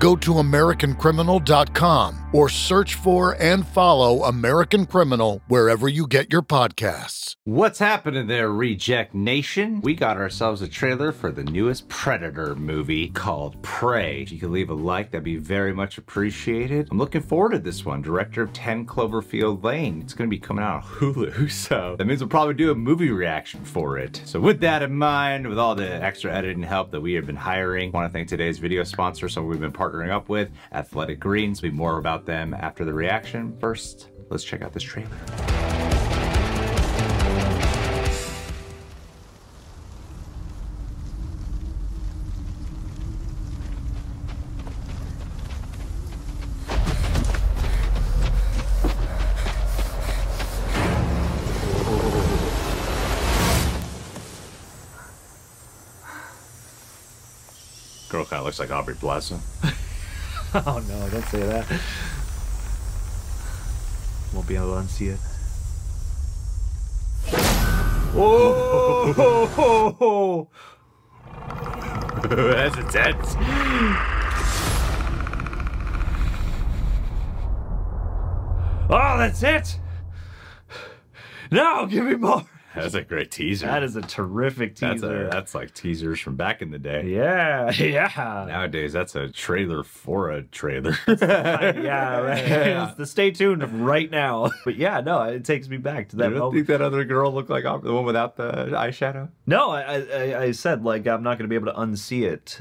Go to AmericanCriminal.com or search for and follow American Criminal wherever you get your podcasts. What's happening there, Reject Nation? We got ourselves a trailer for the newest Predator movie called Prey. If you could leave a like, that'd be very much appreciated. I'm looking forward to this one. Director of 10 Cloverfield Lane. It's going to be coming out on Hulu, so that means we'll probably do a movie reaction for it. So with that in mind, with all the extra editing help that we have been hiring, I want to thank today's video sponsor, someone we've been partnering up with, Athletic Greens. Be more about them after the reaction. First, let's check out this trailer. Girl kind of looks like Aubrey Plaza. Oh no, don't say that. Won't be able to unsee it. Whoa! Oh! That's intense. Oh, that's it! Now give me more! That's a great teaser. That is a terrific that's, teaser. a, that's like teasers from back in the day. yeah, yeah. Nowadays, that's a trailer for a trailer. yeah, right. Yeah. The stay tuned right now. But yeah, no, it takes me back to that you don't moment. think that other girl looked like the one without the eyeshadow? No, I, I I said like I'm not gonna be able to unsee it.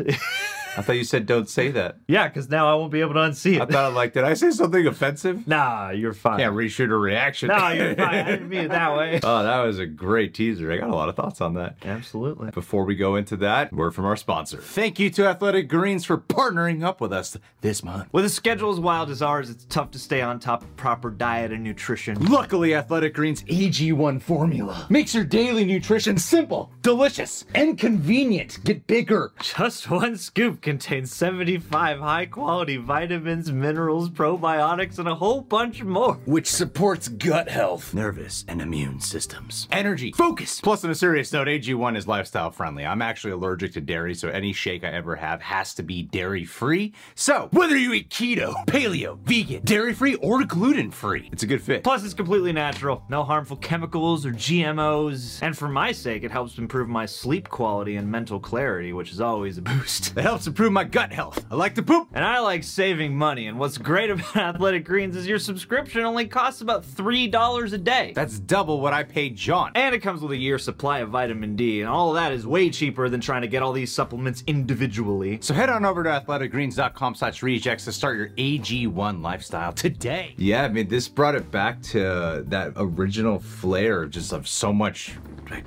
I thought you said don't say that. yeah, because now I won't be able to unsee it. I thought like, did I say something offensive? nah, you're fine. Can't reshoot a reaction. Nah, you're fine. I didn't mean it that way. Oh, that was a great teaser. I got a lot of thoughts on that. Absolutely. Before we go into that, word from our sponsor. Thank you to Athletic Greens for partnering up with us this month. With a schedule as wild as ours, it's tough to stay on top of proper diet and nutrition. Luckily, Athletic Greens AG1 formula makes your daily nutrition simple, delicious, and convenient. Get bigger. Just one scoop contains 75 high quality vitamins, minerals, probiotics, and a whole bunch more. which supports gut health, nervous, and immune systems. Energy, focus. Plus, on a serious note, AG1 is lifestyle friendly. I'm actually allergic to dairy, so any shake I ever have has to be dairy free. So, whether you eat keto, paleo, vegan, dairy free, or gluten free, it's a good fit. Plus, it's completely natural, no harmful chemicals or GMOs. And for my sake, it helps improve my sleep quality and mental clarity, which is always a boost. It helps improve my gut health. I like to poop. And I like saving money, and what's great about Athletic Greens is your subscription only costs about $3 a day. That's double what I paid John. And it comes with a year's supply of vitamin D, and all of that is way cheaper than trying to get all these supplements individually. So head on over to athleticgreens.com slash rejects to start your AG1 lifestyle today. Yeah, I mean, this brought it back to that original flair just of so much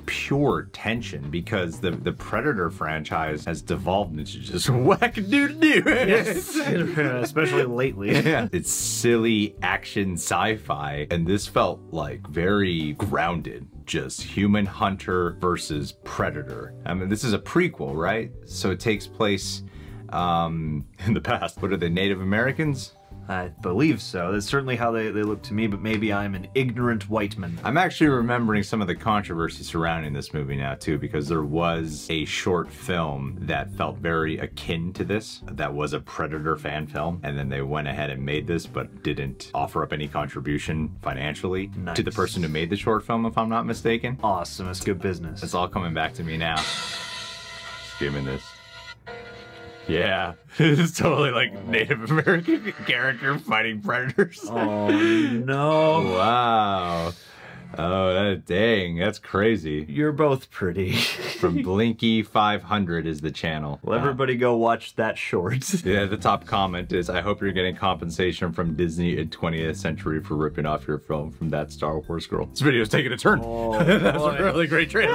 pure tension because the the Predator franchise has devolved into just whack doo doo. Especially lately. Yeah. It's silly action sci-fi, and this felt like very grounded. Just human hunter versus predator. I mean, this is a prequel, right? So it takes place um, in the past. What are they, Native Americans? I believe so. That's certainly how they, they look to me, but maybe I'm an ignorant white man. I'm actually remembering some of the controversy surrounding this movie now too, because there was a short film that felt very akin to this. That was a Predator fan film, and then they went ahead and made this, but didn't offer up any contribution financially to the person who made the short film, if I'm not mistaken. Awesome. It's good business. It's all coming back to me now. Skimming this. Yeah, it's totally like Native American character fighting predators. Oh no. Wow. Oh, that, dang, that's crazy. You're both pretty. From Blinky 500 is the channel. well, everybody go watch that short. Yeah, the top comment is I hope you're getting compensation from Disney in 20th Century for ripping off your film from that Star Wars girl. This video's taking a turn. Oh, that's boy. a really great trailer.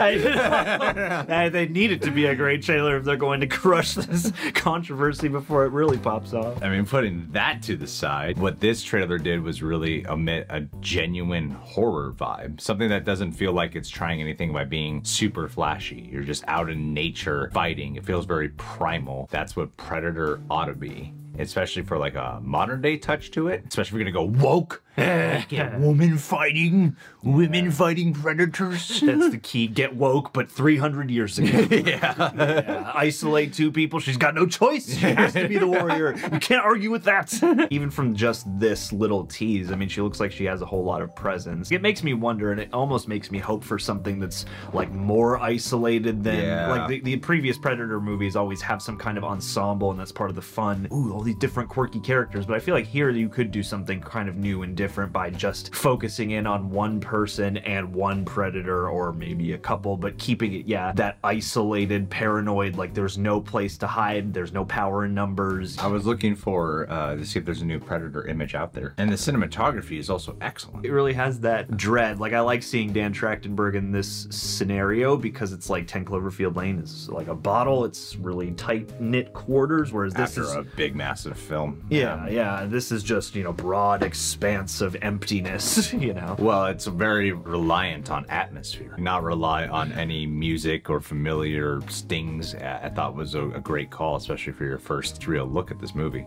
Hey, they need it to be a great trailer if they're going to crush this controversy before it really pops off. I mean, putting that to the side, what this trailer did was really emit a genuine horror vibe. Something that doesn't feel like it's trying anything by being super flashy. You're just out in nature fighting. It feels very primal. That's what Predator ought to be. Especially for like a modern day touch to it. Especially if you're gonna go woke. Get woman fighting, women fighting predators. That's the key. Get woke, but 300 years ago. yeah. Isolate two people. She's got no choice. She has to be the warrior. You can't argue with that. Even from just this little tease, I mean, she looks like she has a whole lot of presence. It makes me wonder, and it almost makes me hope for something that's like more isolated than Yeah. like the, the previous Predator movies always have some kind of ensemble, and that's part of the fun. Ooh, all these different quirky characters. But I feel like here you could do something kind of new and different by just focusing in on one person and one predator, or maybe a couple, but keeping it, yeah, that isolated, paranoid, like there's no place to hide, there's no power in numbers. I was looking for uh, to see if there's a new Predator image out there, and the cinematography is also excellent. It really has that dread. Like I like seeing Dan Trachtenberg in this scenario because it's like 10 Cloverfield Lane is like a bottle. It's really tight knit quarters, whereas this After is a big, massive film. yeah, yeah. This is just you know broad expanse of emptiness. You know. Well, it's very reliant on atmosphere, not rely on any music or familiar stings. I thought was a, a great call, especially for your first real look at this movie.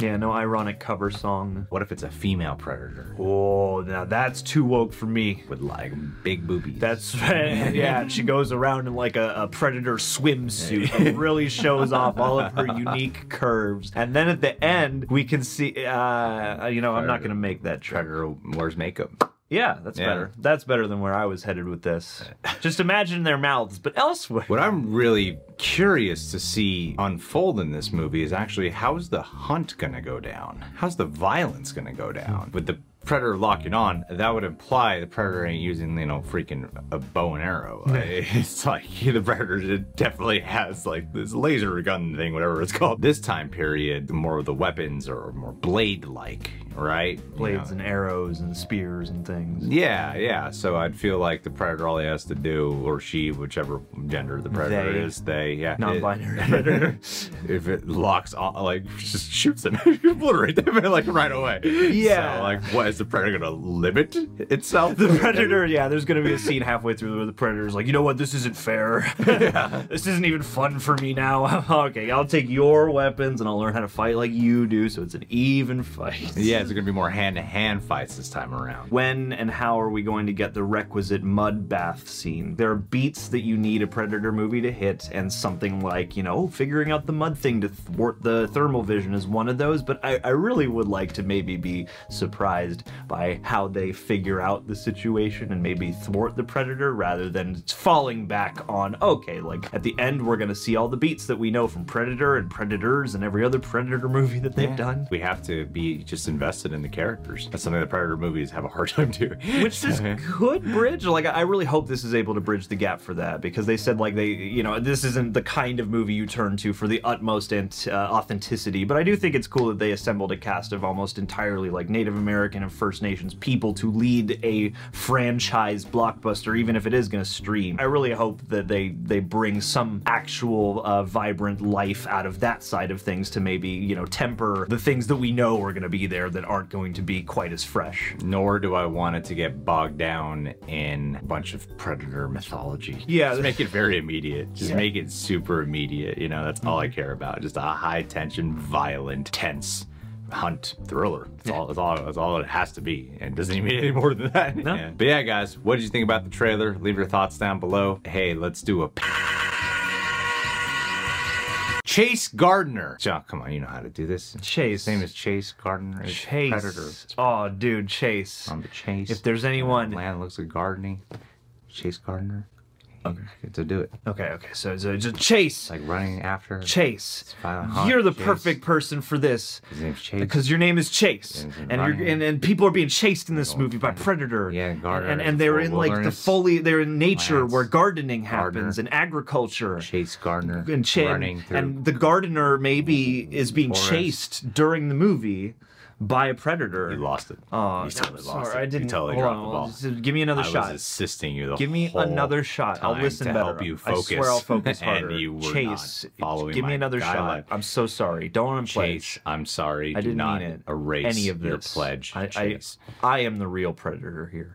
Yeah, no ironic cover song. What if it's a female predator Oh, now that's too woke for me. with like big boobies? That's yeah. She goes around in like a, a predator swimsuit. It really shows off all of her unique curves. And then at the end, we can see. Uh, you know, I'm not gonna make that predator wears makeup. Yeah, that's Yeah. better. That's better than where I was headed with this. Just imagine their mouths, but elsewhere. What I'm really curious to see unfold in this movie is actually how's the hunt gonna go down? How's the violence gonna go down? With the predator locking on, that would imply the predator ain't using, you know, freaking a bow and arrow. Like, it's like the predator definitely has like this laser gun thing, whatever it's called. This time period, more of the weapons are more blade-like, right? You Blades know? and arrows and spears and things. Yeah, yeah. So I'd feel like the predator, all he has to do, or she, whichever gender the predator They. is, they, yeah, Non-binary it- predator. if it locks on, like, just shoots them, you obliterate them, like right away. Yeah. So, like, what is the predator gonna limit itself? The predator, yeah, there's gonna be a scene halfway through where the predator's like, you know what, this isn't fair. yeah. this isn't even fun for me now. okay, I'll take your weapons and I'll learn how to fight like you do, so it's an even fight. Yeah, it's gonna be more hand-to-hand fights this time around. When and how are we going to get the requisite mud bath scene? There are beats that you need a Predator movie to hit, and something like, you know, figuring out the mud thing to thwart the thermal vision is one of those, but I, I really would like to maybe be surprised by how they figure out the situation and maybe thwart the Predator rather than falling back on, okay, like at the end, we're going to see all the beats that we know from Predator and Predators and every other Predator movie that they've done. We have to be just invested in the characters. That's something the Predator movies have a hard time doing. which this could bridge like i really hope this is able to bridge the gap for that because they said like they you know this isn't the kind of movie you turn to for the utmost ant- uh, authenticity but i do think it's cool that they assembled a cast of almost entirely like native american and first nations people to lead a franchise blockbuster even if it is going to stream i really hope that they they bring some actual uh, vibrant life out of that side of things to maybe you know temper the things that we know are going to be there that aren't going to be quite as fresh Nor do I want it to get bogged down in a bunch of predator mythology. Yeah. Just make it very immediate. Just Yeah. make it super immediate. You know, that's all I care about. Just a high tension, violent, tense hunt thriller. That's all that's all that's all it has to be. And doesn't even need any more than that. No. Yeah. But yeah, guys, what did you think about the trailer? Leave your thoughts down below. Hey, let's do a Chase Gardner. John, come on, you know how to do this. Chase. His name is Chase Gardner. It's Chase. Predator. Oh, dude, Chase. On the chase. If there's anyone, land looks like gardening. Chase Gardner. Okay, to do it. Okay, okay. So, so just Chase. Like running after. Chase, you're the Chase. perfect person for this. His name's Chase. Because your name is Chase, And you're and, and people are being chased in this movie by Predator. Yeah, Gardner, and and they're in like the fully they're in nature plants, where gardening happens Gardner. and agriculture. Chase gardener. and, cha- running through. and the gardener maybe is being Forest. chased during the movie by a predator. you lost it. Oh, you totally sorry, lost it. I didn't. You totally hold dropped on, the ball. just give me another I shot. I was assisting you the Give me another shot. I'll listen to better. help you I focus. swear I'll focus harder. and you were Chase, not following give me my another guideline. shot. I'm so sorry. Don't unpledge. Chase, I'm sorry. I didn't not mean it. erase Any of your pledge, I, I, I am the real predator here.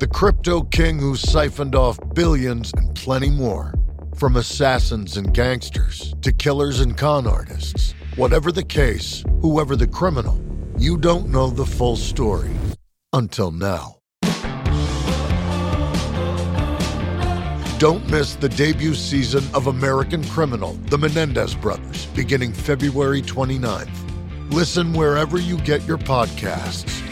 the crypto king who siphoned off billions, and plenty more. From assassins and gangsters to killers and con artists. Whatever the case, whoever the criminal, you don't know the full story. Until now. Don't miss the debut season of American Criminal, The Menendez Brothers, beginning February 29th. Listen wherever you get your podcasts,